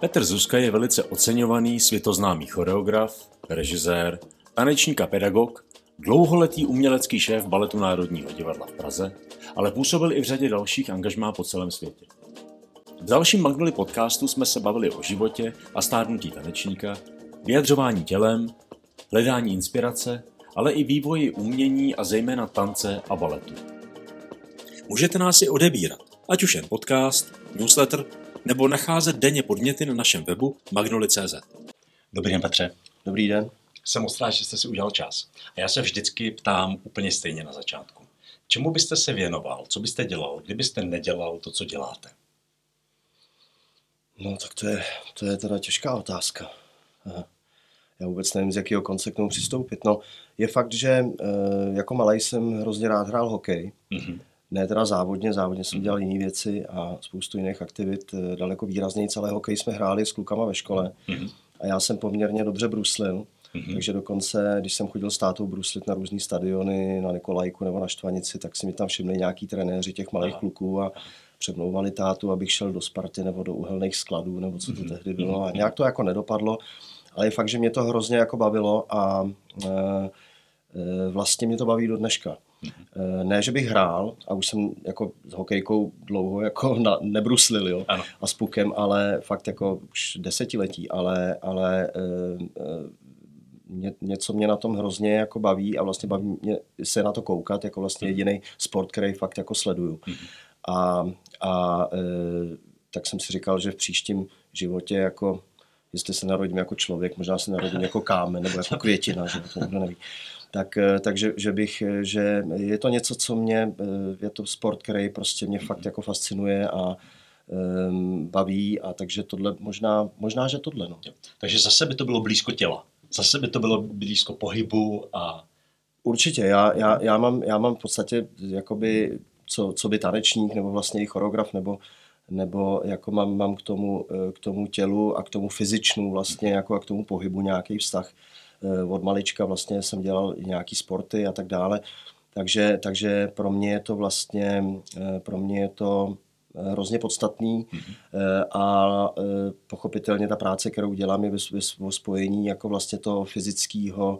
Petr Zuzka je velice oceňovaný světoznámý choreograf, režisér, tanečník a pedagog, dlouholetý umělecký šéf Baletu Národního divadla v Praze, ale působil i v řadě dalších angažmá po celém světě. V dalším Magnoli podcastu jsme se bavili o životě a stárnutí tanečníka, vyjadřování tělem, hledání inspirace, ale i vývoji umění a zejména tance a baletu. Můžete nás i odebírat, ať už jen podcast, newsletter nebo nacházet denně podněty na našem webu magnoli.cz. Dobrý den, Petře. Dobrý den. Jsem moc rád, že jste si udělal čas. A já se vždycky ptám úplně stejně na začátku. Čemu byste se věnoval? Co byste dělal, kdybyste nedělal to, co děláte? No tak to je, to je teda těžká otázka. Aha. Já vůbec nevím, z jakého konce k tomu přistoupit. No, je fakt, že e, jako malý jsem hrozně rád hrál hokej. Mm-hmm ne teda závodně, závodně jsem dělal jiné věci a spoustu jiných aktivit, eh, daleko výrazněji celé hokej jsme hráli s klukama ve škole mm-hmm. a já jsem poměrně dobře bruslil, mm-hmm. takže dokonce, když jsem chodil s tátou bruslit na různé stadiony, na Nikolajku nebo na Štvanici, tak si mi tam všimli nějaký trenéři těch malých Aha. kluků a přemlouvali tátu, abych šel do Sparty nebo do uhelných skladů, nebo co to mm-hmm. tehdy bylo. A nějak to jako nedopadlo, ale je fakt, že mě to hrozně jako bavilo a e, e, vlastně mě to baví do dneška. Mm-hmm. Ne, že bych hrál, a už jsem jako s hokejkou dlouho jako na, nebruslil, jo, ano. a s pukem, ale fakt jako už desetiletí, ale, ale e, ně, něco mě na tom hrozně jako baví a vlastně baví mě se na to koukat, jako vlastně mhm. jediný sport, který fakt jako sleduju. Mm-hmm. A, a e, tak jsem si říkal, že v příštím životě jako jestli se narodím jako člověk, možná se narodím jako kámen nebo jako květina, že to nikdo neví tak, eh, takže že bych, eh, že je to něco, co mě, eh, je to sport, který prostě mě fakt jako fascinuje a um, baví a takže tohle možná, možná, že tohle. No. Takže zase by to bylo blízko těla. Zase by to bylo blízko pohybu a... Určitě, já, já, já, mám, já mám v podstatě jakoby co, co by tanečník nebo vlastně i choreograf nebo, nebo jako mám, mám k, tomu, k tomu tělu a k tomu fyzičnu vlastně jako a k tomu pohybu nějaký vztah. Eh, od malička vlastně jsem dělal nějaký sporty a tak dále. Takže, takže pro mě je to vlastně, eh, pro mě je to eh, hrozně podstatný mm-hmm. a pochopitelně ta práce, kterou dělám, je ve spojení jako vlastně toho fyzického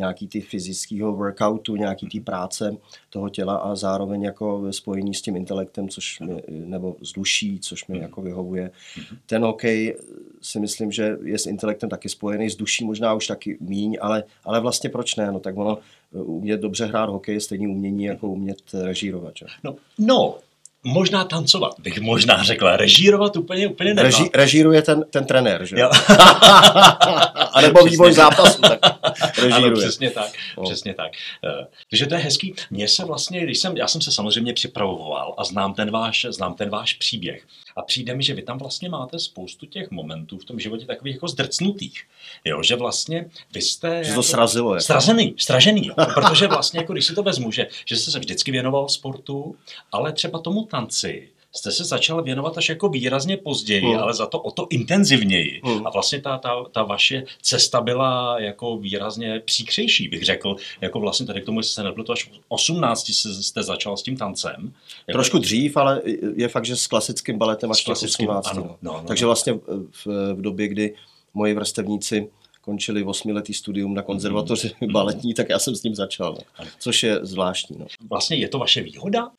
nějaký ty fyzického workoutu, nějaký ty práce toho těla a zároveň jako spojení s tím intelektem, což mi, nebo s duší, což mi mhm. jako vyhovuje. Mhm. Ten hokej si myslím, že je s intelektem taky spojený, s duší možná už taky míň, ale, ale vlastně proč ne? No tak ono umět dobře hrát hokej je stejný umění, jako umět režírovat. Že? No, no, možná tancovat, bych možná řekla. Režírovat úplně, úplně ne. Reží, režíruje ten, ten trenér, že? A nebo vývoj zápasu, tak režíruje. Ano, přesně tak, no. přesně tak. Uh, takže to je hezký. Mně se vlastně, když jsem, já jsem se samozřejmě připravoval a znám ten váš, znám ten váš příběh. A přijde mi, že vy tam vlastně máte spoustu těch momentů v tom životě takových jako zdrcnutých. Jo, že vlastně vy jste... Že to jako srazilo. Jako. Srazený, stražený. Jo. Protože vlastně, jako když si to vezmu, že, že jste se vždycky věnoval sportu, ale třeba tomu tanci, jste se začal věnovat až jako výrazně později, hmm. ale za to o to intenzivněji. Hmm. A vlastně ta, ta, ta vaše cesta byla jako výrazně příkřejší, bych řekl. Jako vlastně tady k tomu, jestli se nepletu, až 18 jste začal s tím tancem. Jako... Trošku dřív, ale je fakt, že s klasickým baletem až s klasickým, 18. Ano, no, no, Takže no. vlastně v, v době, kdy moji vrstevníci končili osmiletý studium na konzervatoři mm. baletní, tak já jsem s ním začal, no. což je zvláštní. No. Vlastně je to vaše výhoda?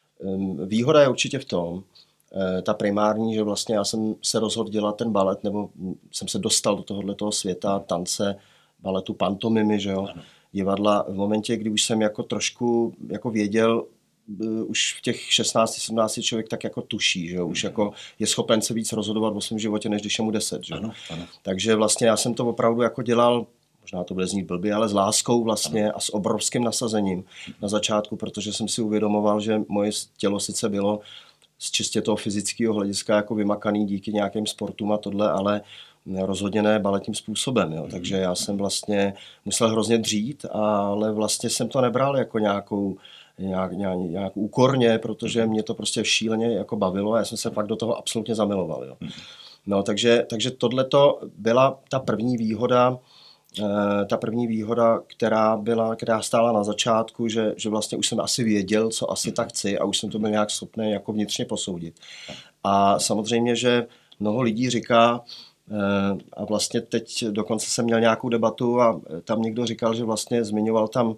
Výhoda je určitě v tom, eh, ta primární, že vlastně já jsem se rozhodl dělat ten balet, nebo jsem se dostal do tohoto světa tance, baletu, pantomimy, že jo, divadla. V momentě, kdy už jsem jako trošku jako věděl, eh, už v těch 16-17 člověk tak jako tuší, že jo? už jako je schopen se víc rozhodovat o svém životě, než když je mu 10. Že? Ano, ano. Takže vlastně já jsem to opravdu jako dělal možná to bude znít blbě, ale s láskou vlastně a s obrovským nasazením na začátku, protože jsem si uvědomoval, že moje tělo sice bylo z čistě toho fyzického hlediska jako vymakaný díky nějakým sportům a tohle, ale rozhodně ne baletním způsobem. Jo. Takže já jsem vlastně musel hrozně dřít, ale vlastně jsem to nebral jako nějakou nějak, nějak, nějak úkorně, protože mě to prostě šíleně jako bavilo a já jsem se fakt do toho absolutně zamiloval. Jo. No, takže, takže tohle byla ta první výhoda, ta první výhoda, která byla, která stála na začátku, že, že vlastně už jsem asi věděl, co asi tak chci a už jsem to byl nějak schopný jako vnitřně posoudit. A samozřejmě, že mnoho lidí říká, A vlastně teď dokonce jsem měl nějakou debatu a tam někdo říkal, že vlastně zmiňoval tam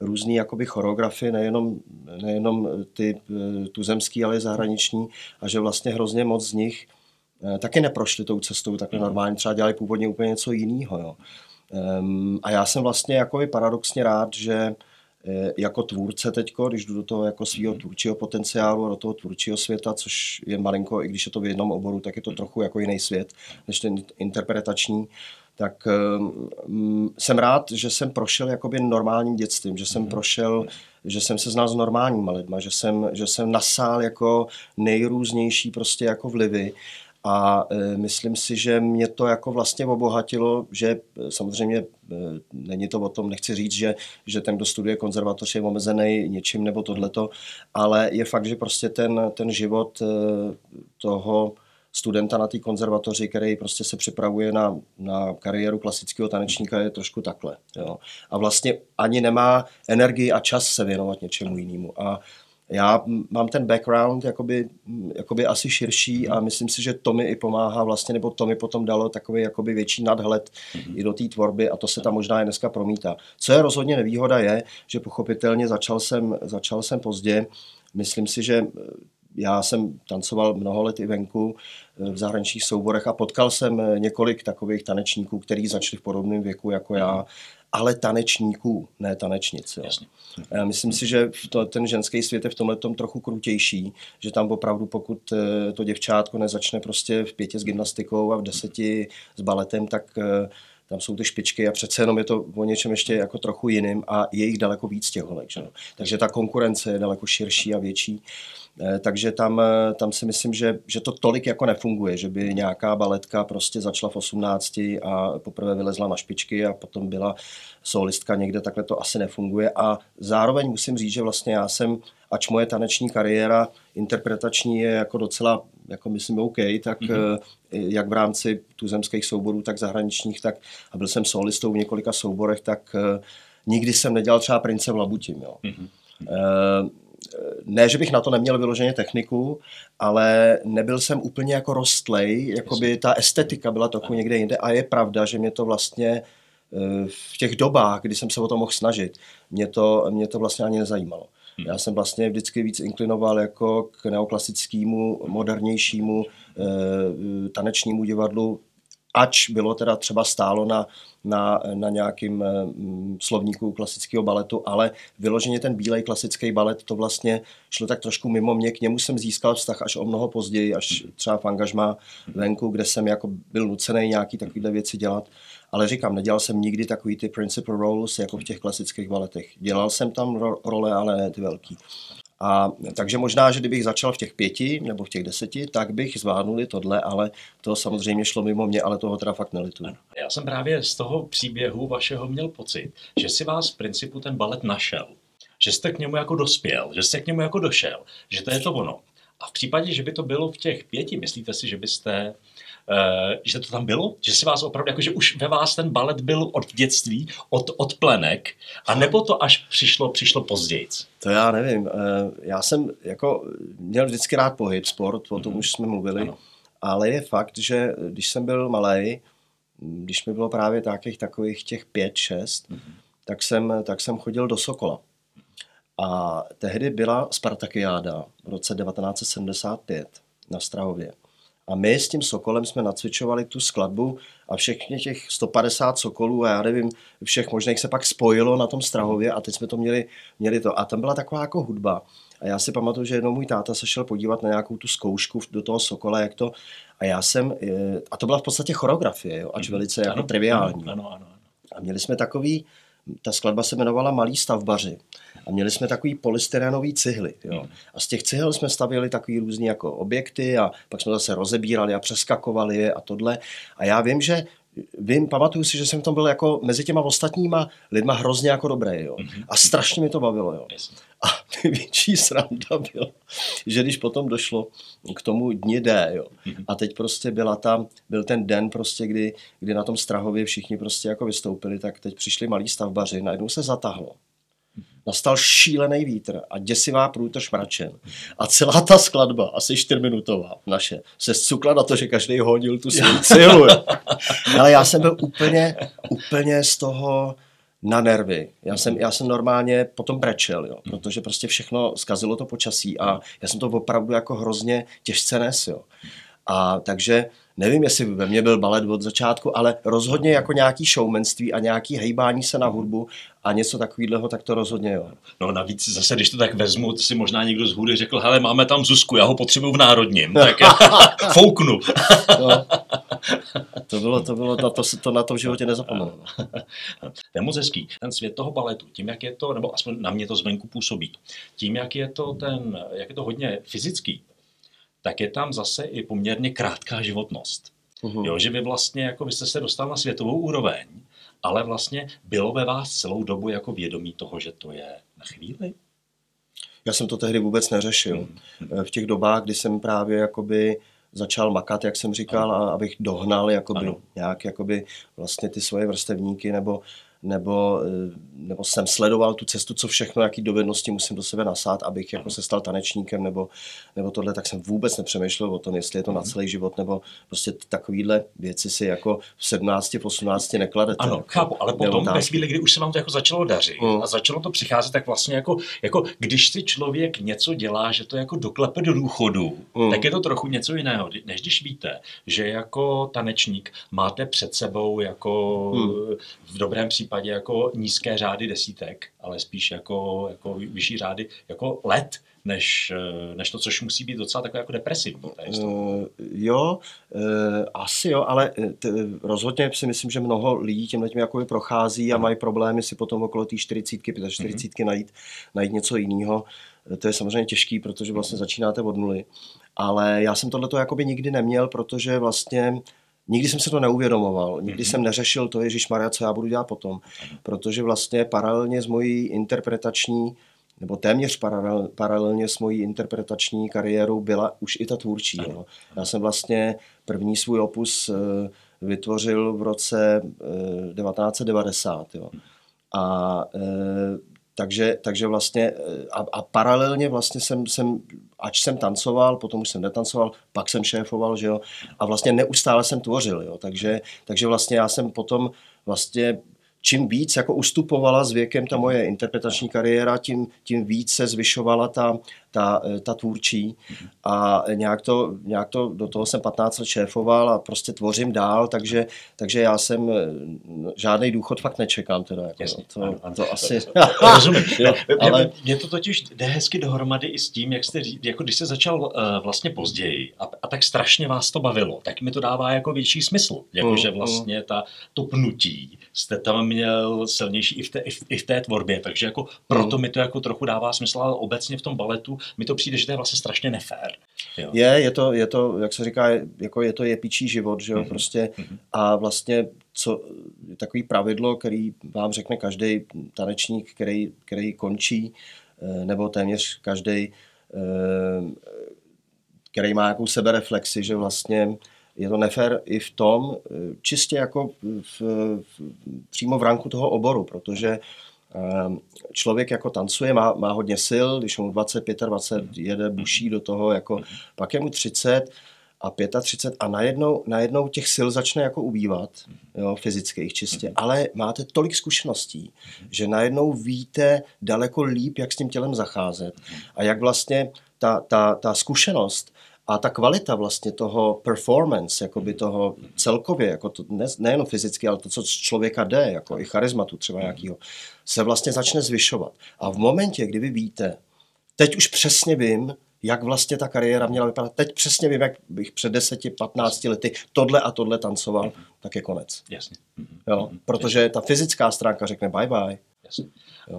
různý jakoby choreografie, nejenom, nejenom ty tuzemský, ale i zahraniční a že vlastně hrozně moc z nich taky neprošli tou cestou takhle normálně, třeba dělali původně úplně něco jiného. Jo. A já jsem vlastně jako paradoxně rád, že Eh, jako tvůrce teďko, když jdu do toho jako svého mhm. tvůrčího potenciálu, do toho tvůrčího světa, což je malinko, i když je to v jednom oboru, tak je to trochu jako jiný svět, než ten interpretační, tak um, jsem rád, že jsem prošel jakoby normálním dětstvím, že jsem mm. prošel, že jsem se znal s normálníma lidma, že jsem, že jsem nasál jako nejrůznější prostě jako vlivy a e, myslím si, že mě to jako vlastně obohatilo, že e, samozřejmě e, není to o tom, nechci říct, že, že ten, kdo studuje konzervatoř, je omezený něčím nebo tohleto, ale je fakt, že prostě ten, ten život toho studenta na té konzervatoři, který prostě se připravuje na, na kariéru klasického tanečníka, je trošku takhle. Jo. A vlastně ani nemá energii a čas se věnovat něčemu jinému. A já mám ten background jakoby, jakoby asi širší a myslím si, že to mi i pomáhá vlastně, nebo to mi potom dalo takový jakoby větší nadhled mm-hmm. i do té tvorby a to se tam možná i dneska promítá. Co je rozhodně nevýhoda je, že pochopitelně začal jsem, začal jsem pozdě. Myslím si, že já jsem tancoval mnoho let i venku v zahraničních souborech a potkal jsem několik takových tanečníků, kteří začali v podobném věku jako já mhm ale tanečníků, ne tanečnic. Jo. Já myslím si, že to, ten ženský svět je v tomhle tom trochu krutější, že tam opravdu pokud eh, to děvčátko nezačne prostě v pěti s gymnastikou a v deseti s baletem, tak eh, tam jsou ty špičky a přece jenom je to o něčem ještě jako trochu jiným a je jich daleko víc těch holek. Že? Takže ta konkurence je daleko širší a větší. Eh, takže tam, eh, tam si myslím, že, že to tolik jako nefunguje, že by nějaká baletka prostě začala v 18 a poprvé vylezla na špičky a potom byla solistka někde, takhle to asi nefunguje. A zároveň musím říct, že vlastně já jsem, ač moje taneční kariéra interpretační je jako docela, jako myslím, OK, tak mm-hmm. jak v rámci tuzemských souborů, tak zahraničních, tak a byl jsem solistou v několika souborech, tak nikdy jsem nedělal třeba prince v Labutím. Jo. Mm-hmm. Uh, ne, že bych na to neměl vyloženě techniku, ale nebyl jsem úplně jako rostlej, jako by ta estetika byla trochu někde jinde a je pravda, že mě to vlastně eh, v těch dobách, kdy jsem se o to mohl snažit, mě to, mě to vlastně ani nezajímalo. Hmm. Já jsem vlastně vždycky víc inklinoval jako k neoklasickému, modernějšímu e, tanečnímu divadlu, ač bylo teda třeba stálo na, na, na nějakým mm, slovníku klasického baletu, ale vyloženě ten bílej klasický balet, to vlastně šlo tak trošku mimo mě, k němu jsem získal vztah až o mnoho později, až třeba v angažmá venku, kde jsem jako byl nucený nějaký takovýhle věci dělat. Ale říkám, nedělal jsem nikdy takový ty principal roles jako v těch klasických baletech. Dělal jsem tam ro- role, ale ne ty velký. A takže možná, že kdybych začal v těch pěti nebo v těch deseti, tak bych zvládnul i tohle, ale to samozřejmě šlo mimo mě, ale toho teda fakt nelituju. Já jsem právě z toho příběhu vašeho měl pocit, že si vás v principu ten balet našel, že jste k němu jako dospěl, že jste k němu jako došel, že to je to ono. A v případě, že by to bylo v těch pěti, myslíte si, že byste že to tam bylo? Že si vás opravdu, jako že už ve vás ten balet byl od dětství, od, od plenek, a nebo to až přišlo, přišlo později? To já nevím. Uh, já jsem jako měl vždycky rád pohyb, sport, o tom mm-hmm. už jsme mluvili, ano. ale je fakt, že když jsem byl malý, když mi bylo právě takových, takových těch pět, šest, mm-hmm. tak, jsem, tak jsem chodil do Sokola. A tehdy byla Spartakiáda v roce 1975 na Strahově. A my s tím Sokolem jsme nacvičovali tu skladbu a všechny těch 150 Sokolů a já nevím, všech možných se pak spojilo na tom Strahově a teď jsme to měli, měli to. A tam byla taková jako hudba. A já si pamatuju, že jednou můj táta se šel podívat na nějakou tu zkoušku do toho Sokola, jak to. A já jsem, eh, a to byla v podstatě choreografie, jo, ač mhm. velice jako ano, jako triviální. Ano, ano, ano. A měli jsme takový, ta skladba se jmenovala Malí stavbaři. A měli jsme takový polystyrenový cihly. Jo. Hmm. A z těch cihel jsme stavili takový různý jako objekty a pak jsme zase rozebírali a přeskakovali je a tohle. A já vím, že vím, pamatuju si, že jsem v tom byl jako mezi těma ostatníma lidma hrozně jako dobrý, jo. Mm-hmm. A strašně mi to bavilo, jo. A největší sranda byla, že když potom došlo k tomu dni D, jo, mm-hmm. a teď prostě byla tam, byl ten den prostě, kdy, kdy na tom Strahově všichni prostě jako vystoupili, tak teď přišli malí stavbaři, najednou se zatahlo. Nastal šílený vítr a děsivá průtrž mračen. A celá ta skladba, asi čtyřminutová naše, se zcukla na to, že každý hodil tu svou sílu. Ale já jsem byl úplně, úplně z toho na nervy. Já jsem, já jsem normálně potom brečel, jo, protože prostě všechno zkazilo to počasí a já jsem to opravdu jako hrozně těžce nes. Jo. A takže nevím, jestli ve mně byl balet od začátku, ale rozhodně jako nějaký showmanství a nějaký hejbání se na hudbu a něco takového, tak to rozhodně jo. No navíc zase, když to tak vezmu, si možná někdo z hůry řekl, hele, máme tam Zuzku, já ho potřebuju v Národním, tak fouknu. no. To bylo, to bylo, na to, to na tom životě nezapomenu. To je moc hezký. Ten svět toho baletu, tím, jak je to, nebo aspoň na mě to zvenku působí, tím, jak je to ten, jak je to hodně fyzický, tak je tam zase i poměrně krátká životnost. Uhum. Jo, že vy vlastně, jako vy jste se dostal na světovou úroveň, ale vlastně bylo ve vás celou dobu jako vědomí toho, že to je na chvíli? Já jsem to tehdy vůbec neřešil. Hmm. V těch dobách, kdy jsem právě jakoby začal makat, jak jsem říkal, a abych dohnal jakoby, nějak jakoby vlastně ty svoje vrstevníky nebo nebo, eh, nebo jsem sledoval tu cestu, co všechno, jaký dovednosti musím do sebe nasát, abych jako se stal tanečníkem nebo, nebo tohle, tak jsem vůbec nepřemýšlel o tom, jestli je to na mhm. celý život, nebo prostě takovýhle věci si jako v 17, v 18 nekladete. Ano, jako, chápu, ale potom ve chvíli, kdy už se vám to jako začalo dařit mm. a začalo to přicházet, tak vlastně jako, jako když si člověk něco dělá, že to jako doklepe do důchodu, mm. tak je to trochu něco jiného, než když víte, že jako tanečník máte před sebou jako mm. v dobrém případě případě jako nízké řády desítek, ale spíš jako, jako vyšší řády jako let, než, než to, což musí být docela takové jako depresivní. Uh, jo, uh, asi jo, ale eh, t, rozhodně si myslím, že mnoho lidí tím tím jako prochází a mají problémy si potom okolo té 40, 45 mm-hmm. najít, najít něco jiného. To je samozřejmě těžký, protože vlastně začínáte od nuly. Ale já jsem tohleto jakoby nikdy neměl, protože vlastně Nikdy jsem se to neuvědomoval, nikdy mm-hmm. jsem neřešil to, Ježíš Maria, co já budu dělat potom, protože vlastně paralelně s mojí interpretační, nebo téměř paralel, paralelně s mojí interpretační kariérou byla už i ta tvůrčí. Jo. Já jsem vlastně první svůj opus eh, vytvořil v roce 1990. Eh, jo. A eh, takže, takže vlastně a, a paralelně vlastně jsem, jsem, ač jsem tancoval, potom už jsem netancoval, pak jsem šéfoval, že jo, a vlastně neustále jsem tvořil, jo, takže, takže vlastně já jsem potom vlastně čím víc jako ustupovala s věkem ta moje interpretační kariéra, tím, tím víc se zvyšovala ta, ta, ta tvůrčí a nějak to, nějak to, do toho jsem 15 let šéfoval a prostě tvořím dál, takže, takže já jsem žádný důchod fakt nečekám teda. Jako, Jasně, to, ano, ano. to asi... Rozumím. jo, ale... Mně to totiž jde hezky dohromady i s tím, jak jste jako když jste začal uh, vlastně později a, a tak strašně vás to bavilo, tak mi to dává jako větší smysl, jakože mm, vlastně ta, to pnutí jste tam měl silnější i v té, i v, i v té tvorbě, takže jako proto mm. mi to jako trochu dává smysl, ale obecně v tom baletu mi to přijde, že to je vlastně strašně nefér. Jo. Je, je to, je to, jak se říká, jako je to jepičí život, že jo, mm-hmm. prostě mm-hmm. a vlastně co, takový pravidlo, který vám řekne každý tanečník, který, který končí, eh, nebo téměř každý, eh, který má nějakou sebereflexi, že vlastně je to nefér i v tom, eh, čistě jako v, v, přímo v ranku toho oboru, protože člověk jako tancuje, má, má hodně sil, když mu 20, 25 jede, buší do toho, jako, pak je mu 30 a 35 a najednou, najednou těch sil začne jako ubývat, jo, fyzických čistě, ale máte tolik zkušeností, že najednou víte daleko líp, jak s tím tělem zacházet a jak vlastně ta, ta, ta zkušenost a ta kvalita vlastně toho performance, jako by toho celkově, jako to ne, nejenom fyzicky, ale to, co z člověka jde, jako i charizmatu třeba nějakého, se vlastně začne zvyšovat. A v momentě, kdy vy víte, teď už přesně vím, jak vlastně ta kariéra měla vypadat. Teď přesně vím, jak bych před 10-15 lety tohle a tohle tancoval, tak je konec. Jasně. Jo? Protože ta fyzická stránka řekne bye bye. Jasně.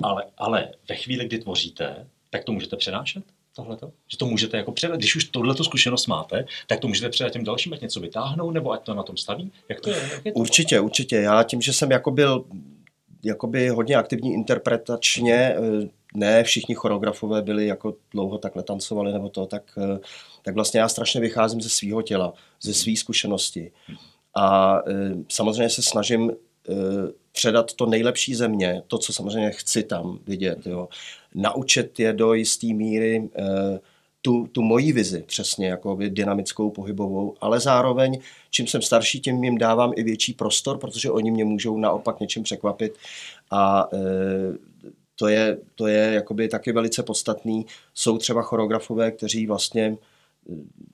Ale, ale ve chvíli, kdy tvoříte, tak to můžete přenášet? Tohleto? Že to můžete jako předat, když už tohleto zkušenost máte, tak to můžete předat těm dalším, ať něco vytáhnou, nebo ať to na tom staví? Jak to je? Jak je to? Určitě, určitě. Já tím, že jsem jako byl jakoby hodně aktivní interpretačně, eh, ne všichni choreografové byli jako dlouho takhle tancovali nebo to, tak, eh, tak vlastně já strašně vycházím ze svého těla, ze své zkušenosti. A eh, samozřejmě se snažím předat to nejlepší země, to, co samozřejmě chci tam vidět, jo. naučit je do jisté míry tu, tu moji vizi přesně, jako dynamickou, pohybovou, ale zároveň, čím jsem starší, tím jim dávám i větší prostor, protože oni mě můžou naopak něčím překvapit a e, to je, to je jakoby taky velice podstatný. Jsou třeba choreografové, kteří vlastně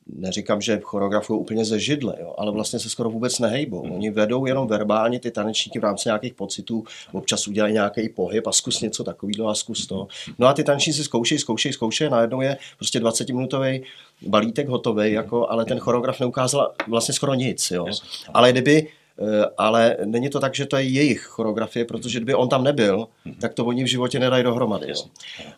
neříkám, že choreografují úplně ze židle, jo, ale vlastně se skoro vůbec nehejbou. Oni vedou jenom verbálně ty tanečníky v rámci nějakých pocitů, občas udělají nějaký pohyb a zkus něco takového a zkus to. No a ty tanečníci zkoušejí, zkoušejí, zkoušejí, najednou je prostě 20-minutový balítek hotový, jako, ale ten choreograf neukázal vlastně skoro nic. Jo. Ale kdyby ale není to tak, že to je jejich choreografie, protože kdyby on tam nebyl, mhm. tak to oni v životě nedají dohromady. Jo.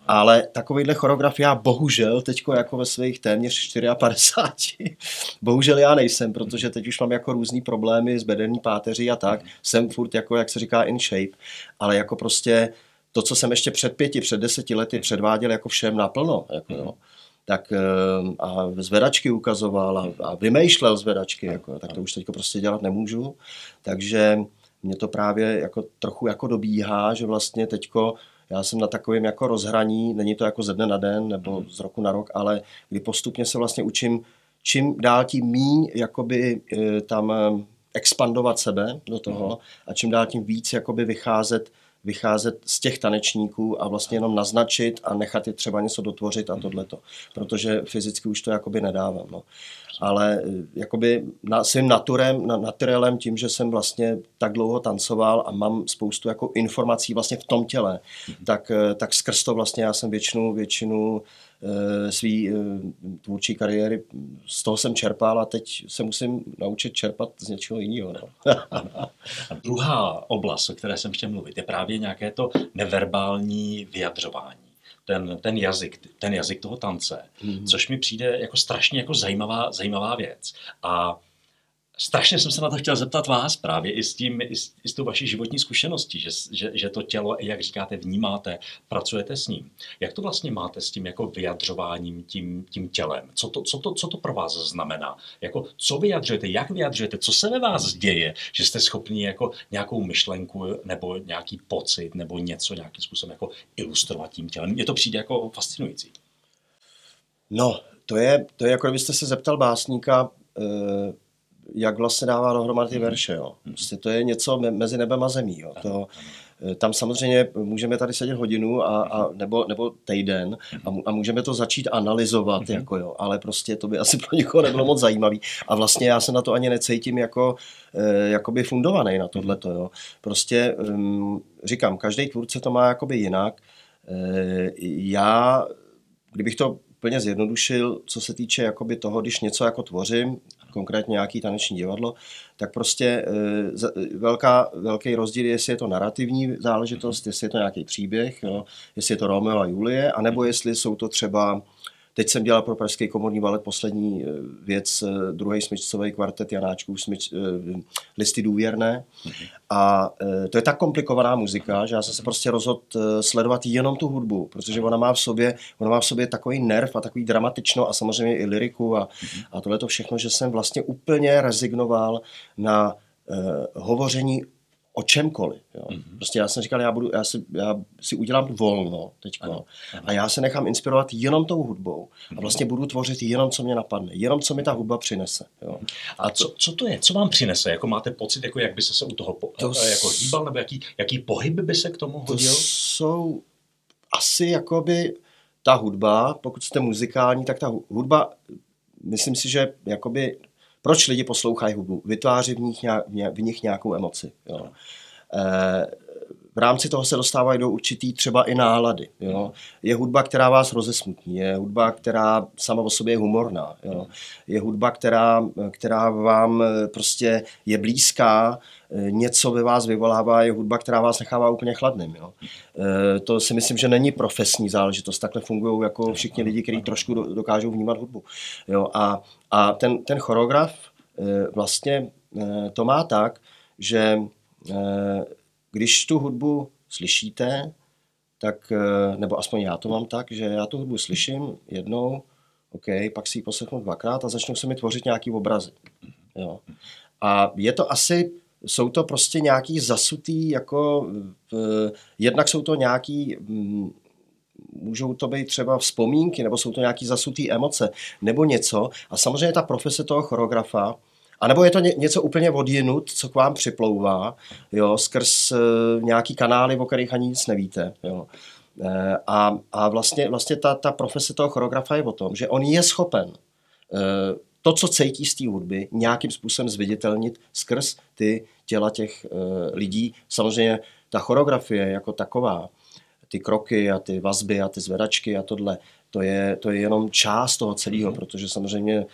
Ale takovýhle choreograf já bohužel teď jako ve svých téměř 54, bohužel já nejsem, protože teď už mám jako různý problémy s bedenní páteří a tak, mhm. jsem furt jako, jak se říká, in shape, ale jako prostě to, co jsem ještě před pěti, před deseti lety předváděl jako všem naplno, jako jo, tak ehm, a zvedačky ukazoval a, a vymýšlel zvedačky, jako, tak to už teď prostě dělat nemůžu. Takže mě to právě jako trochu jako dobíhá, že vlastně teďko já jsem na takovém jako rozhraní, není to jako ze dne na den nebo z roku na rok, ale kdy postupně se vlastně učím čím dál tím míň jakoby e, tam ehm, expandovat sebe do toho a čím dál tím víc jakoby vycházet vycházet z těch tanečníků a vlastně jenom naznačit a nechat je třeba něco dotvořit a tohleto. Protože fyzicky už to jakoby nedávám. No. Ale eh, jakoby na, svým naturem, na, naturelem tím, že jsem vlastně tak dlouho tancoval a mám spoustu jako informací vlastně v tom těle, mm-hmm. tak, eh, tak skrz to vlastně já jsem většinu, většinu svý eh, tvůrčí kariéry, z toho jsem čerpal a teď se musím naučit čerpat z něčeho jiného. No. a druhá oblast, o které jsem chtěl mluvit, je právě nějaké to neverbální vyjadřování. Ten, ten, jazyk, ten jazyk toho tance, mm-hmm. což mi přijde jako strašně jako zajímavá, zajímavá věc. A strašně jsem se na to chtěl zeptat vás právě i s, tím, i s, i s tou vaší životní zkušeností, že, že, že to tělo, jak říkáte, vnímáte, pracujete s ním. Jak to vlastně máte s tím jako vyjadřováním tím, tím tělem? Co to, co, to, co to pro vás znamená? Jako, co vyjadřujete, jak vyjadřujete, co se ve vás děje, že jste schopni jako nějakou myšlenku nebo nějaký pocit nebo něco nějakým způsobem jako ilustrovat tím tělem? Mně to přijde jako fascinující. No, to je, to je jako kdybyste se zeptal básníka, uh jak vlastně dává dohromady ty mhm. verše. Jo. Mhm. Prostě to je něco mezi nebem a zemí. Jo. To, eh, tam samozřejmě můžeme tady sedět hodinu a, a nebo, nebo týden a, a můžeme to začít analyzovat, mm-hmm. jako jo, ale prostě to by asi pro někoho nebylo moc zajímavý. A vlastně já se na to ani necítím jako e, jakoby fundovaný na tohleto. Jo. Prostě um, říkám, každý tvůrce to má jakoby jinak. E, já, kdybych to úplně zjednodušil, co se týče jakoby toho, když něco jako tvořím, konkrétně nějaký taneční divadlo, tak prostě e, velká, velký rozdíl je, jestli je to narrativní záležitost, jestli je to nějaký příběh, jo, jestli je to Romeo a Julie, anebo jestli jsou to třeba Teď jsem dělal pro Pražský komorní balet poslední eh, věc, eh, druhý smyčcový kvartet Janáčků, smyč, listy důvěrné. A to je tak komplikovaná muzika, že já jsem se prostě rozhodl sledovat jenom tu hudbu, protože ona má v sobě, ona má v sobě takový nerv a takový dramatično a samozřejmě i liriku a, a tohle to všechno, že jsem vlastně úplně rezignoval na hovoření o čemkoliv. Jo. Mm-hmm. Prostě já jsem říkal, já, budu, já, si, já si udělám volno teď a já se nechám inspirovat jenom tou hudbou a mhm. vlastně budu tvořit jenom, co mě napadne, jenom, co mi ta hudba přinese. Jo. A co, co to je? Co vám přinese? Jako máte pocit, jako jak by se, se u toho po, to eh, jako hýbal, nebo jaký, jaký pohyb by se k tomu hodil? To jsou asi jakoby ta hudba, pokud jste muzikální, tak ta hudba, myslím si, že jakoby proč lidi poslouchají hudbu? Vytváří v nich, nějak, v nich nějakou emoci. Jo. E, v rámci toho se dostávají do určitý třeba i nálady. Jo. Je hudba, která vás rozesmutní, je hudba, která sama o sobě je humorná. Jo. Je hudba, která, která vám prostě je blízká, něco ve vás vyvolává, je hudba, která vás nechává úplně chladným. Jo. To si myslím, že není profesní záležitost. Takhle fungují jako všichni lidi, kteří trošku dokážou vnímat hudbu. Jo. A a ten, ten choreograf eh, vlastně eh, to má tak, že eh, když tu hudbu slyšíte, tak, nebo aspoň já to mám tak, že já tu hudbu slyším jednou, OK, pak si ji poslechnu dvakrát a začnou se mi tvořit nějaký obrazy. Jo. A je to asi jsou to prostě nějaký zasutý, jako jednak jsou to nějaký mm, můžou to být třeba vzpomínky, nebo jsou to nějaké zasutý emoce, nebo něco. A samozřejmě ta profese toho choreografa, a nebo je to ně, něco úplně odjinut, co k vám připlouvá, jo, skrz uh, nějaký kanály, o kterých ani nic nevíte. Jo. E, a, a vlastně, vlastně ta, ta profese toho choreografa je o tom, že on je schopen e, to, co cítí z té hudby, nějakým způsobem zviditelnit skrz ty těla těch e, lidí. Samozřejmě ta choreografie jako taková, ty kroky a ty vazby a ty zvedačky a tohle, to je, to je jenom část toho celého, mm. protože samozřejmě e,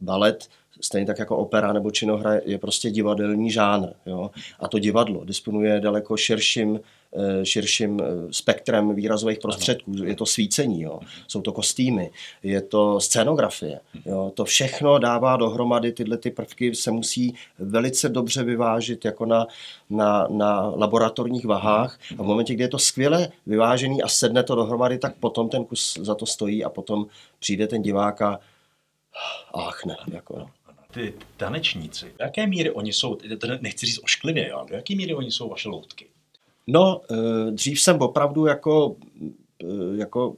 balet, stejně tak jako opera nebo činohra, je prostě divadelní žánr. Jo? A to divadlo disponuje daleko širším Eh, širším eh, spektrem výrazových prostředků. Je to svícení, jo. jsou to kostýmy, je to scénografie. Jo. To všechno dává dohromady, tyhle ty prvky se musí velice dobře vyvážit jako na, na, na laboratorních vahách a v momentě, kdy je to skvěle vyvážený a sedne to dohromady, tak potom ten kus za to stojí a potom přijde ten divák a ach ne, jako no ty tanečníci, do jaké míry oni jsou, nechci říct ošklivě, jo, do jaké míry oni jsou vaše loutky? No, eh, dřív jsem opravdu jako, eh, jako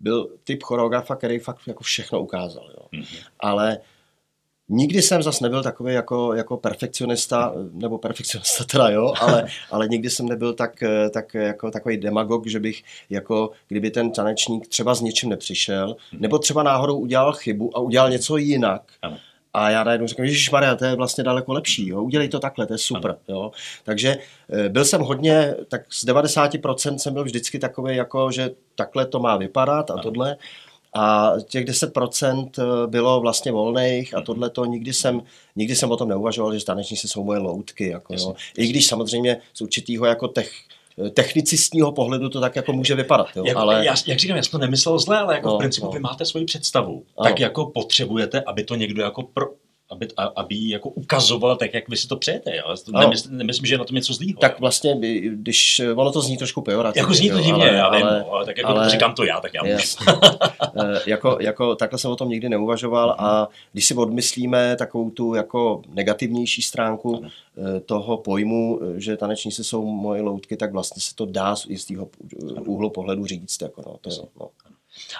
byl typ choreografa, který fakt jako všechno ukázal. Jo. Mm-hmm. Ale nikdy jsem zase nebyl takový jako, jako perfekcionista, nebo perfekcionista teda, jo, ale, ale nikdy jsem nebyl tak, tak jako takový demagog, že bych jako, kdyby ten tanečník třeba s něčím nepřišel, mm-hmm. nebo třeba náhodou udělal chybu a udělal něco jinak, ano a já najednou řeknu, Ježíš Maria, to je vlastně daleko lepší, jo? udělej to takhle, to je super. Jo? Takže eh, byl jsem hodně, tak z 90% jsem byl vždycky takový, jako, že takhle to má vypadat a tohle. A těch 10% eh, bylo vlastně volných a mhm. tohle to nikdy jsem, nikdy jsem o tom neuvažoval, že tanečníci jsou moje loutky. Jako, jo. I když samozřejmě z určitýho jako těch technicistního pohledu to tak jako může vypadat. Jo? Jak, ale... já, jak říkám, já jsem to nemyslel zle, ale jako no, v principu no. vy máte svoji představu. Ano. Tak jako potřebujete, aby to někdo jako pro, aby, aby ji jako ukazoval tak, jak vy si to přejete. Jo? Nemysl, nemyslím, že je na tom něco zlýho. Tak vlastně, když ono to zní trošku pejorativně. Jako zní to divně, ale, ale, ale, ale, tak jako ale, říkám to já, tak já můžu. Eh, jako, jako, takhle jsem o tom nikdy neuvažoval a když si odmyslíme takovou tu jako negativnější stránku ano. Eh, toho pojmu, eh, že tanečníci jsou moje loutky, tak vlastně se to dá z jistého úhlu pohledu říct. Jako no, to je, no.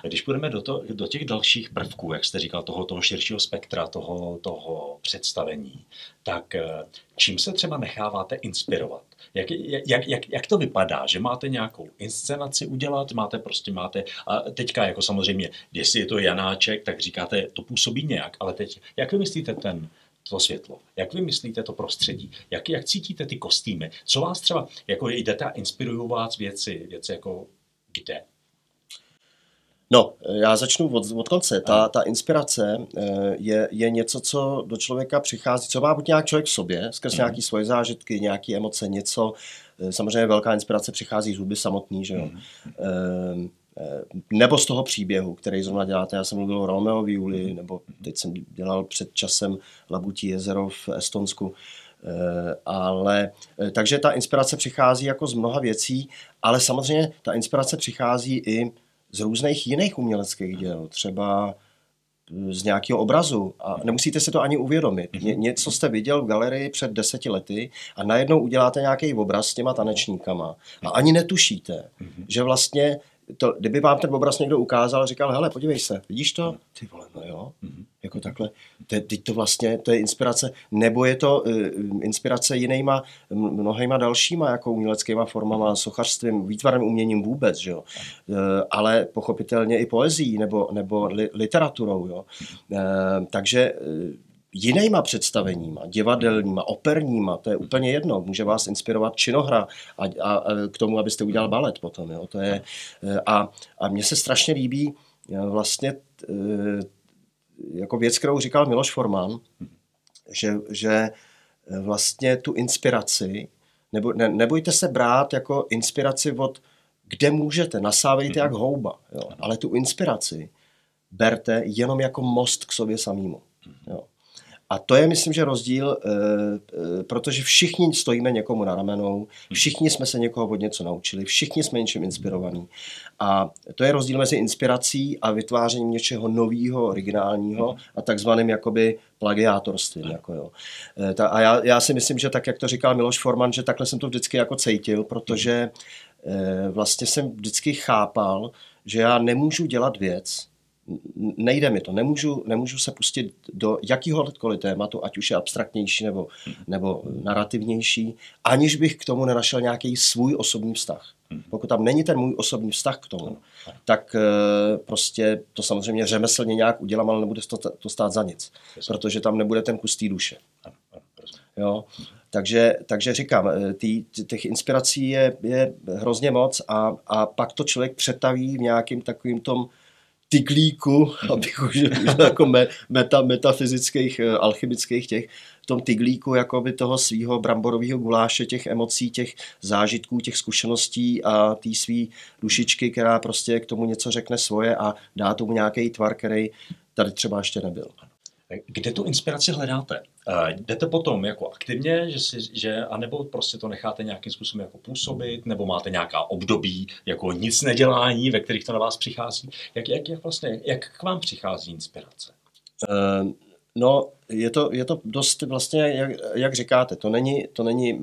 A když půjdeme do, to, do těch dalších prvků, jak jste říkal, toho, toho širšího spektra, toho, toho představení, tak eh, čím se třeba necháváte inspirovat? Jak, jak, jak, jak to vypadá, že máte nějakou inscenaci udělat, máte prostě, máte, a teďka jako samozřejmě, jestli je to Janáček, tak říkáte, to působí nějak, ale teď, jak vymyslíte ten, to světlo? Jak vy myslíte to prostředí? Jak, jak cítíte ty kostýmy? Co vás třeba, jako jdete a inspirují vás věci, věci jako kde? No, já začnu od, od konce. Ta, ta inspirace eh, je, je něco, co do člověka přichází, co má buď nějak člověk v sobě, skrz mm. nějaké svoje zážitky, nějaké emoce, něco. Eh, samozřejmě velká inspirace přichází z hudby samotný, že jo. Mm. Nebo z toho příběhu, který zrovna děláte. Já jsem mluvil o Romeo Viuli, nebo teď jsem dělal před časem Labutí jezero v Estonsku. Ale takže ta inspirace přichází jako z mnoha věcí, ale samozřejmě ta inspirace přichází i z různých jiných uměleckých děl, třeba z nějakého obrazu. A nemusíte si to ani uvědomit. Ně, něco jste viděl v galerii před deseti lety a najednou uděláte nějaký obraz s těma tanečníkama. A ani netušíte, že vlastně to, kdyby vám ten obraz někdo ukázal a říkal, hele, podívej se, vidíš to? Ty vole, no jo, mm-hmm. jako takhle. Teď to vlastně, to je inspirace, nebo je to uh, inspirace jinýma, mnohýma dalšíma jako uměleckýma formama, sochařstvím, výtvarným uměním vůbec, že jo. Uh, ale pochopitelně i poezí nebo, nebo li, literaturou, jo. Uh, takže uh, jinýma představeníma, divadelníma, operníma, to je úplně jedno. Může vás inspirovat činohra a, a, a k tomu, abyste udělal balet potom. Jo. To je, a, a mně se strašně líbí vlastně jako věc, kterou říkal Miloš Forman, že, že vlastně tu inspiraci, nebo, ne, nebojte se brát jako inspiraci od kde můžete, nasávejte jak houba, jo. ale tu inspiraci berte jenom jako most k sobě samému. A to je, myslím, že rozdíl, eh, eh, protože všichni stojíme někomu na ramenou, všichni jsme se někoho od něco naučili, všichni jsme něčím inspirovaní. A to je rozdíl mezi inspirací a vytvářením něčeho nového, originálního a takzvaným jakoby plagiátorstvím. Jako jo. Eh, a já, já si myslím, že tak, jak to říkal Miloš Forman, že takhle jsem to vždycky jako cítil, protože vlastně jsem vždycky chápal, že já nemůžu dělat věc, nejde mi to, nemůžu, nemůžu se pustit do jakýhokoliv tématu, ať už je abstraktnější nebo, nebo narrativnější, aniž bych k tomu nenašel nějaký svůj osobní vztah. Pokud tam není ten můj osobní vztah k tomu, tak eh, prostě to samozřejmě řemeslně nějak udělám, ale nebude to, to stát za nic, protože tam nebude ten kus té duše. Jo? Takže, takže říkám, eh, tý, těch inspirací je, je hrozně moc a, a pak to člověk přetaví v nějakým takovým tom tyglíku, abych už jako me, meta, metafyzických, eh, alchymických těch, v tom tyglíku jakoby toho svého bramborového guláše, těch emocí, těch zážitků, těch zkušeností a té svý dušičky, která prostě k tomu něco řekne svoje a dá tomu nějaký tvar, který tady třeba ještě nebyl. Kde tu inspiraci hledáte? Uh, jdete potom jako aktivně, že si, že, anebo prostě to necháte nějakým způsobem jako působit, nebo máte nějaká období jako nic nedělání, ve kterých to na vás přichází? Jak, jak, jak vlastně, jak k vám přichází inspirace? Uh, no, je to, je to dost vlastně, jak, jak říkáte, to není, to není,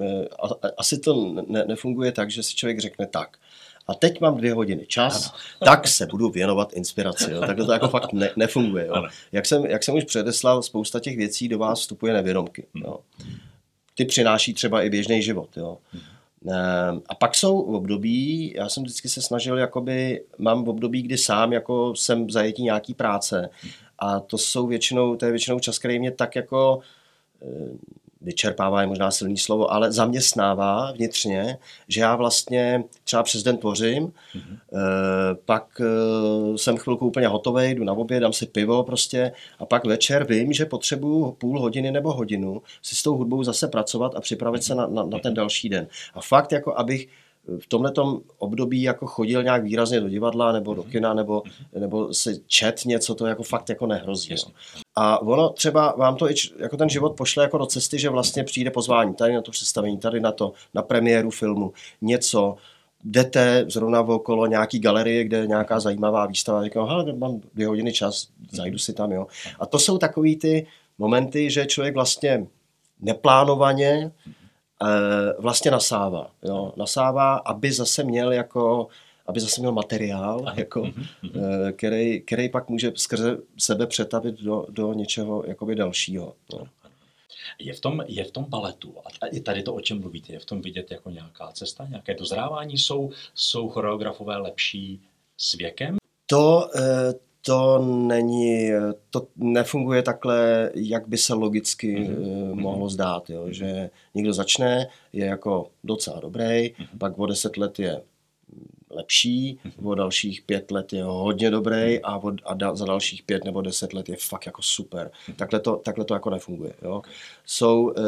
asi to ne, nefunguje tak, že si člověk řekne tak, a teď mám dvě hodiny čas, ano. tak se budu věnovat inspiraci. Jo. Tak to jako fakt ne, nefunguje. Jo. Jak, jsem, jak jsem už předeslal, spousta těch věcí do vás vstupuje nevědomky. Jo. Ty přináší třeba i běžný život. Jo. Ehm, a pak jsou období, já jsem vždycky se snažil, jakoby, mám v období, kdy sám jako jsem zajetí nějaký práce a to jsou většinou, to je většinou čas, který mě tak jako ehm, vyčerpává je možná silný slovo, ale zaměstnává vnitřně, že já vlastně třeba přes den tvořím, mm-hmm. e, pak e, jsem chvilku úplně hotový, jdu na oběd, dám si pivo prostě a pak večer vím, že potřebuju půl hodiny nebo hodinu si s tou hudbou zase pracovat a připravit se na, na, na ten další den. A fakt jako abych v tomhle období jako chodil nějak výrazně do divadla nebo do kina nebo, nebo si čet něco, to jako fakt jako nehrozí. No. A ono třeba vám to i jako ten život pošle jako do cesty, že vlastně přijde pozvání tady na to představení, tady na to, na premiéru filmu, něco, jdete zrovna okolo nějaký galerie, kde je nějaká zajímavá výstava, říkám, hele, mám dvě hodiny čas, zajdu si tam, jo. A to jsou takový ty momenty, že člověk vlastně neplánovaně vlastně nasává. Jo? Nasává, aby zase měl jako aby zase měl materiál, jako, mhm, mhm. Eh, který, který pak může skrze sebe přetavit do, do něčeho jakoby dalšího. No. Je v, tom, je v tom baletu, a i tady to, o čem mluvíte, je v tom vidět jako nějaká cesta, nějaké dozrávání? Jsou, jsou choreografové lepší s věkem? To, eh, to není, to nefunguje takhle, jak by se logicky mm-hmm. mohlo zdát, jo? že někdo začne, je jako docela dobrý, mm-hmm. pak o deset let je lepší, mm-hmm. o dalších pět let je hodně dobrý a, od, a da, za dalších pět nebo deset let je fakt jako super. Mm-hmm. Takhle, to, takhle to jako nefunguje. Jo? Jsou, e,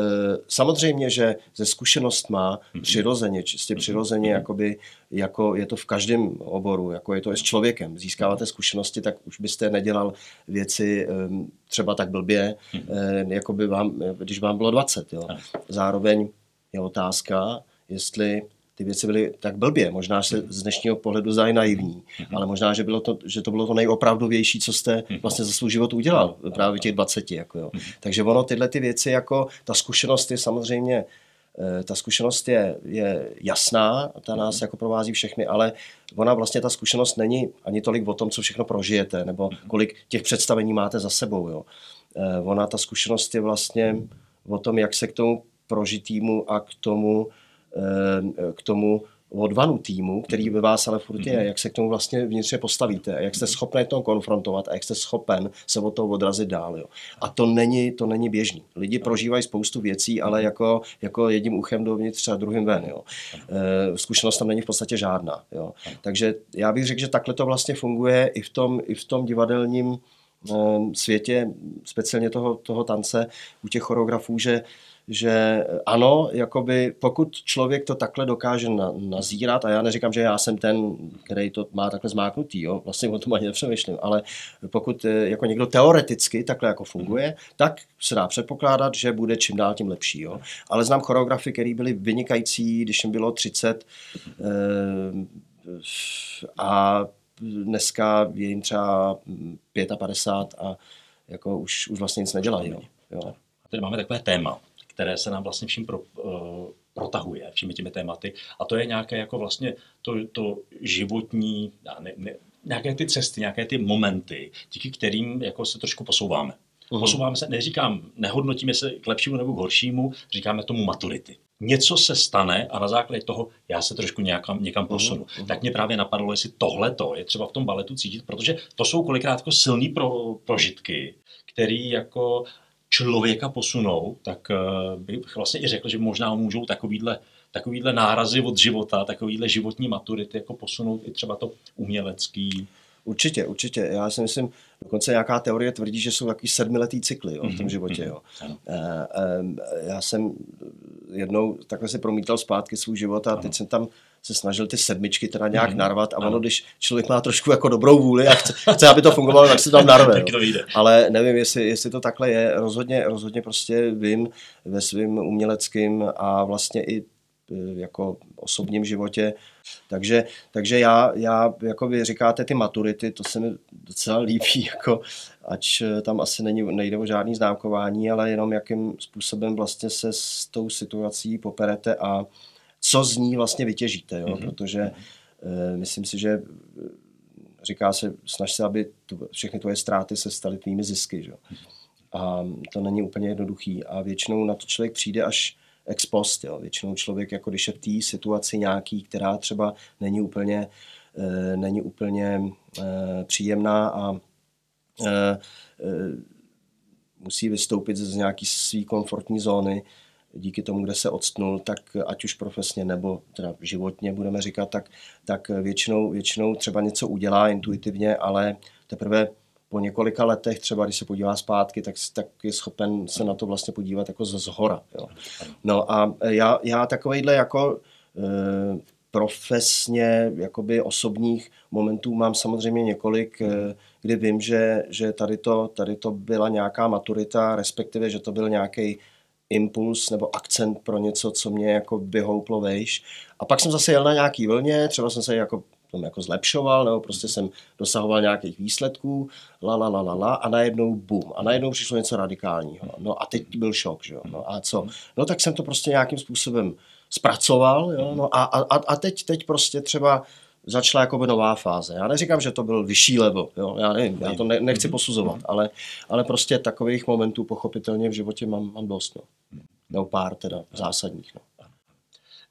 samozřejmě, že ze zkušenostma mm-hmm. přirozeně, čistě přirozeně, jakoby, jako je to v každém oboru, jako je to i s člověkem. Získáváte zkušenosti, tak už byste nedělal věci e, třeba tak blbě, e, jako by vám, když vám bylo 20. Jo? Zároveň je otázka, jestli ty věci byly tak blbě. Možná se z dnešního pohledu zdají naivní, mm-hmm. ale možná, že, bylo to, že to bylo to nejopravdovější, co jste mhm. vlastně za svůj život udělal, právě těch 20. Jako jo. Takže ono tyhle ty věci, jako ta zkušenost je samozřejmě eh, ta zkušenost je, je jasná, ta nás mhm. jako provází všechny, ale ona vlastně ta zkušenost není ani tolik o tom, co všechno prožijete, nebo mhm. kolik těch představení máte za sebou. Jo. Eh, ona ta zkušenost je vlastně o tom, jak se k tomu prožitýmu a k tomu k tomu odvanu týmu, který ve vás ale furt je, mhm. jak se k tomu vlastně vnitřně postavíte, jak jste schopni to konfrontovat a jak jste schopen se od toho odrazit dál. Jo. A to není, to není běžný. Lidi prožívají spoustu věcí, ale mhm. jako, jako jedním uchem dovnitř a druhým ven. Jo. E, zkušenost tam není v podstatě žádná. Jo. Takže já bych řekl, že takhle to vlastně funguje i v tom, i v tom divadelním světě, speciálně toho, toho tance, u těch choreografů, že že ano, jakoby pokud člověk to takhle dokáže na, nazírat, a já neříkám, že já jsem ten, který to má takhle zmáknutý, jo, vlastně o tom ani nepřemýšlím, ale pokud eh, jako někdo teoreticky takhle jako funguje, tak se dá předpokládat, že bude čím dál tím lepší. Jo. Ale znám choreografy, které byly vynikající, když jim bylo 30 eh, a dneska je jim třeba 55 a jako už, už vlastně nic nedělají. Jo. Jo. A tady máme takové téma, které se nám vlastně vším pro, uh, protahuje všemi těmi tématy. A to je nějaké jako vlastně to, to životní, ne, ne, nějaké ty cesty, nějaké ty momenty, díky kterým jako se trošku posouváme. Uhum. Posouváme se, neříkám, nehodnotíme se k lepšímu nebo k horšímu, říkáme tomu maturity. Něco se stane a na základě toho já se trošku nějakam, někam posunu. Uhum. Tak mě právě napadlo, jestli tohle to je třeba v tom baletu cítit, protože to jsou kolikrát jako silný pro, prožitky, který jako člověka posunou, tak eh, bych vlastně i řekl, že možná můžou takovýhle, takovýhle nárazy od života, takovýhle životní maturity jako posunout i třeba to umělecký. Určitě, určitě. Já si myslím, dokonce nějaká teorie tvrdí, že jsou takový sedmiletý cykly jo, v tom mhm, životě. Jo. Mm-hmm. Já jsem jednou takhle si promítal zpátky svůj život a teď jsem tam se snažil ty sedmičky teda nějak mm. narvat a ono, když člověk má trošku jako dobrou vůli a chce, chce aby to fungovalo, tak se tam narve. to Ale nevím, jestli, jestli to takhle je. Rozhodně, rozhodně prostě vím ve svém uměleckém a vlastně i e, jako osobním životě. Takže, takže já, já, jako vy říkáte ty maturity, to se mi docela líbí, jako, ač tam asi není, nejde o žádný známkování, ale jenom jakým způsobem vlastně se s tou situací poperete a co z ní vlastně vytěžíte, jo? Mm-hmm. protože uh, myslím si, že eh, říká se, snaž se, aby to, všechny tvoje ztráty se staly tvými zisky. Že? A to není úplně jednoduchý a většinou na to člověk přijde až ex post. Jo? Většinou člověk, jako když je v té situaci nějaký, která třeba není úplně, uh, není úplně uh, příjemná a uh, uh, musí vystoupit z nějaký své komfortní zóny, díky tomu, kde se odstnul, tak ať už profesně nebo teda životně budeme říkat, tak, tak většinou, většinou třeba něco udělá intuitivně, ale teprve po několika letech, třeba když se podívá zpátky, tak, tak je schopen se na to vlastně podívat jako ze zhora. Jo. No a já, já takovejhle jako e, profesně jakoby osobních momentů mám samozřejmě několik, e, kdy vím, že, že tady, to, tady to byla nějaká maturita, respektive, že to byl nějaký impuls nebo akcent pro něco, co mě jako vyhouplo vejš. A pak jsem zase jel na nějaký vlně, třeba jsem se jako tom jako zlepšoval, nebo prostě jsem dosahoval nějakých výsledků, la, la, la, la, la a najednou bum. A najednou přišlo něco radikálního. No a teď byl šok, že jo. No a co? No tak jsem to prostě nějakým způsobem zpracoval, jo. No a, a, a teď, teď prostě třeba začala jako nová fáze. Já neříkám, že to byl vyšší level, jo, já nevím, já to ne, nechci posuzovat, ale, ale prostě takových momentů pochopitelně v životě mám, mám dost, no. Nebo pár teda zásadních, no.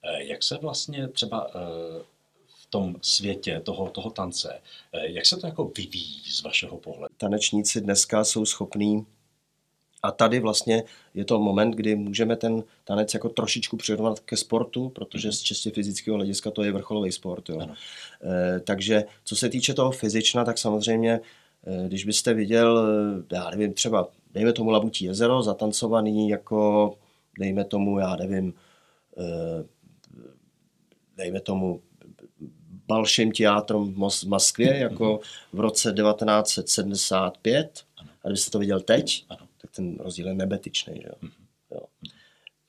Eh, jak se vlastně třeba eh, v tom světě toho, toho tance, eh, jak se to jako vyvíjí z vašeho pohledu? Tanečníci dneska jsou schopní a tady vlastně je to moment, kdy můžeme ten tanec jako trošičku přirovnat ke sportu, protože z čistě fyzického hlediska to je vrcholový sport. Jo. E, takže co se týče toho fyzična, tak samozřejmě, e, když byste viděl, eh, já nevím, třeba dejme tomu Labutí jezero, zatancovaný jako, dejme tomu, já nevím, e, dejme tomu Balším teátrom v Moskvě, jako v roce 1975, a kdybyste to viděl teď, ano ten rozdíl je nebetyčný. Že jo? Mhm. Jo.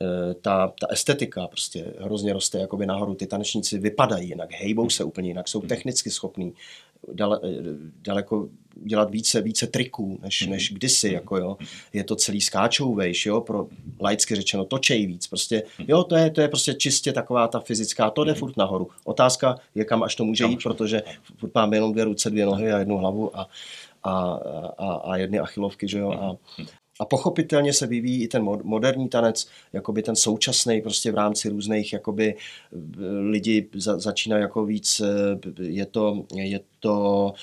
E, ta, ta estetika prostě hrozně roste jakoby nahoru. Ty tanečníci vypadají jinak, hejbou se úplně jinak, jsou mhm. technicky schopní dale, e, daleko dělat více, více triků, než, mhm. než kdysi, jako jo. Je to celý skáčou vejš, jo, pro laicky řečeno točej víc, prostě, jo, to je, to je prostě čistě taková ta fyzická, to jde furt nahoru. Otázka je, kam až to může jít, protože furt máme jenom dvě ruce, dvě nohy a jednu hlavu a, a, a, a jedny achilovky, že jo, a, a pochopitelně se vyvíjí i ten moderní tanec, jakoby ten současný, prostě v rámci různých, jakoby lidi za, začínají jako víc, eh, je to, je to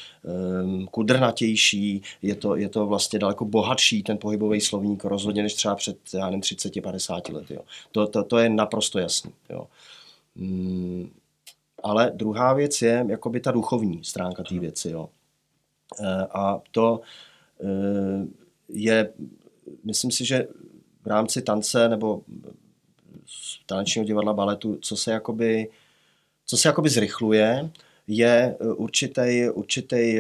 um, kudrnatější, je to, je to vlastně daleko bohatší ten pohybový slovník rozhodně než třeba před, já nevím, 30-50 lety. Jo. To, to, to je naprosto jasný. Jo. Hmm, ale druhá věc je jakoby ta duchovní stránka té věci. Jo. E, a to, je, myslím si, že v rámci tance nebo tanečního divadla baletu, co se jakoby, co se jakoby zrychluje, je určitý, určitý,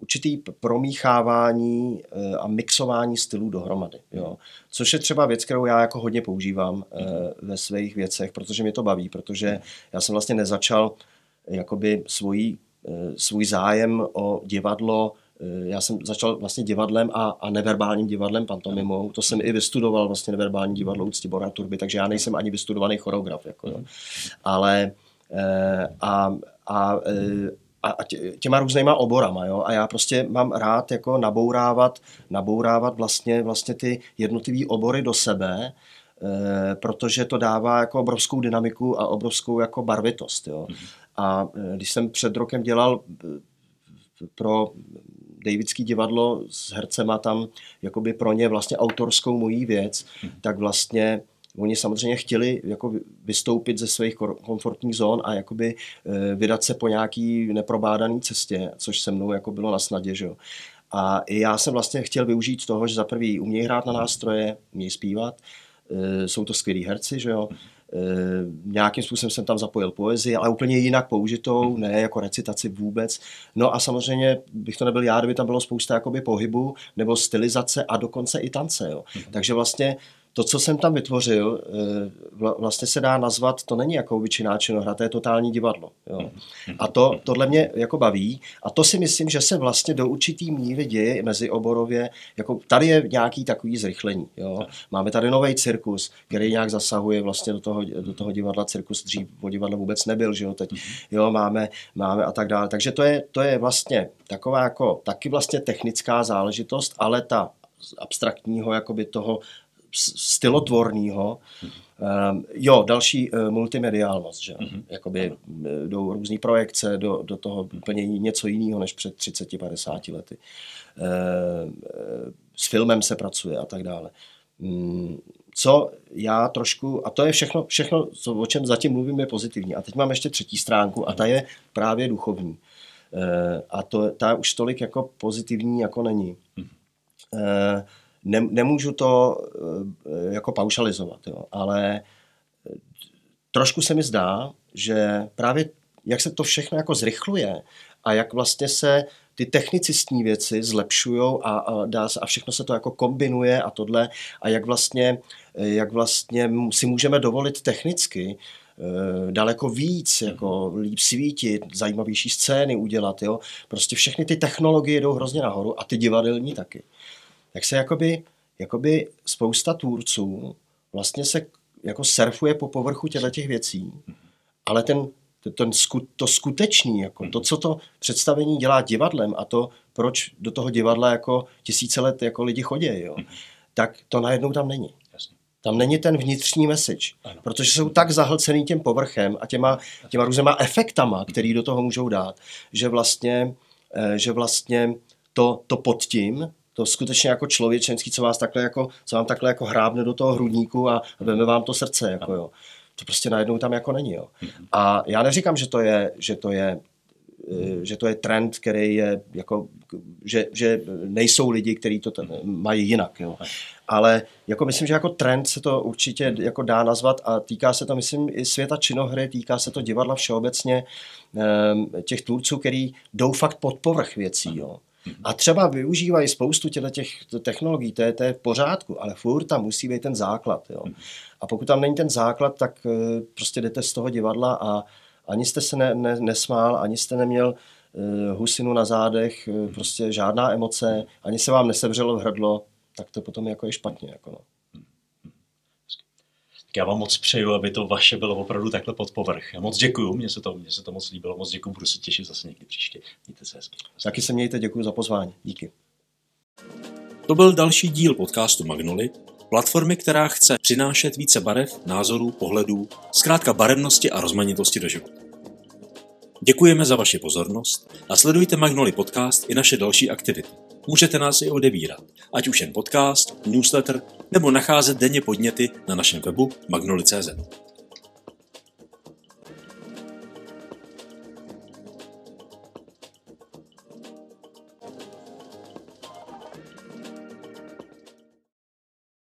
určitý promíchávání a mixování stylů dohromady. Jo. Což je třeba věc, kterou já jako hodně používám ve svých věcech, protože mě to baví, protože já jsem vlastně nezačal jakoby svůj, svůj zájem o divadlo Eh, já jsem začal vlastně divadlem a, a neverbálním divadlem, pantomimou. To jsem i vystudoval vlastně neverbální divadlo u Ctibora Turby, takže já nejsem ani vystudovaný choreograf. Jako, jo. Ale eh, a, a, eh, a těma různýma oborama, jo? a já prostě mám rád jako nabourávat, nabourávat vlastně, vlastně ty jednotlivé obory do sebe, protože to dává jako obrovskou dynamiku a obrovskou jako barvitost. Jo? Mhm. A když jsem před rokem dělal pro Davidský divadlo s hercema tam jakoby pro ně vlastně autorskou mojí věc, hmm. tak vlastně oni samozřejmě chtěli jako vystoupit ze svých komfortních zón a jakoby eh, vydat se po nějaký neprobádaný cestě, což se mnou jako bylo na snadě, že jo. A já jsem vlastně chtěl využít toho, že za prvý umějí hrát na nástroje, umějí zpívat, eh, jsou to skvělí herci, že jo, Eh, nějakým způsobem jsem tam zapojil poezii, ale úplně jinak použitou, ne jako recitaci vůbec. No a samozřejmě bych to nebyl já, kdyby tam bylo spousta jakoby pohybu nebo stylizace a dokonce i tance. Jo. Mhm. Takže vlastně to, co jsem tam vytvořil, eh, vlastně se dá nazvat, to není jako obyčejná činohra, to je totální divadlo. Jo. A to, tohle mě jako baví a to si myslím, že se vlastně do určitý míry děje mezi oborově, jako tady je nějaký takový zrychlení. Jo. Máme tady nový cirkus, který nějak zasahuje vlastně do toho, do toho divadla. Cirkus dřív o divadle vůbec nebyl, že jo, teď jo, máme, máme a tak dále. Takže to je, to je vlastně taková jako taky vlastně technická záležitost, ale ta abstraktního jakoby toho stylotvorného. Um, jo, další uh, multimediálnost, že? Mm-hmm. Jakoby uh, jdou různé projekce do, do toho úplně něco jiného než před 30-50 lety. Uh, s filmem se pracuje a tak dále. Um, co já trošku, a to je všechno, všechno co, o čem zatím mluvím, je pozitivní. A teď mám ještě třetí stránku a ta je právě duchovní. Uh, a to, ta už tolik jako pozitivní jako není. Uh, ne, nemůžu to eh, jako paušalizovat, jo, ale eh, trošku se mi zdá, že právě jak se to všechno jako zrychluje a jak vlastně se ty technicistní věci zlepšují a, a, dá se, a všechno se to jako kombinuje a tohle a jak vlastně, eh, jak vlastně si můžeme dovolit technicky daleko víc, jako líp svítit, zajímavější scény udělat, jo. Prostě všechny ty technologie jdou hrozně nahoru a ty divadelní taky tak se jakoby, jakoby spousta tvůrců vlastně se jako surfuje po povrchu těchto těch věcí, ale ten, ten, to skutečný, jako to, co to představení dělá divadlem a to, proč do toho divadla jako tisíce let jako lidi chodí, jo, tak to najednou tam není. Tam není ten vnitřní message, ano. protože jsou tak zahlcený tím povrchem a těma, těma různýma efektama, který do toho můžou dát, že vlastně, eh, že vlastně to, to pod tím to skutečně jako člověčenský, co vás takhle jako, co vám takhle jako hrábne do toho hrudníku a veme vám to srdce, jako jo. To prostě najednou tam jako není, jo. A já neříkám, že to je, že to je eh, že to je trend, který je jako, že, že nejsou lidi, kteří to ten, mají jinak. Jo. Ale jako myslím, že jako trend se to určitě jako dá nazvat a týká se to, myslím, i světa činohry, týká se to divadla všeobecně, ehm, těch tvůrců, který jdou fakt pod povrch věcí. Jo. A třeba využívají spoustu těch technologií, to je, to je v pořádku, ale furt tam musí být ten základ. Jo. A pokud tam není ten základ, tak eh, prostě jdete z toho divadla a ani jste se ne, ne, nesmál, ani jste neměl uh, husinu na zádech, uh, prostě žádná emoce, ani se vám nesevřelo v hrdlo, tak to potom jako je špatně. Jako no já vám moc přeju, aby to vaše bylo opravdu takhle pod povrch. Já moc děkuju, mně se to, mně se to moc líbilo, moc děkuju, budu se těšit zase někdy příště. Mějte se hezky. Taky se mějte, děkuji za pozvání. Díky. To byl další díl podcastu Magnoli, platformy, která chce přinášet více barev, názorů, pohledů, zkrátka barevnosti a rozmanitosti do života. Děkujeme za vaši pozornost a sledujte Magnoli podcast i naše další aktivity. Můžete nás i odebírat, ať už jen podcast, newsletter nebo nacházet denně podněty na našem webu magnoli.cz.